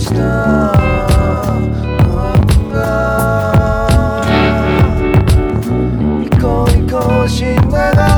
しながら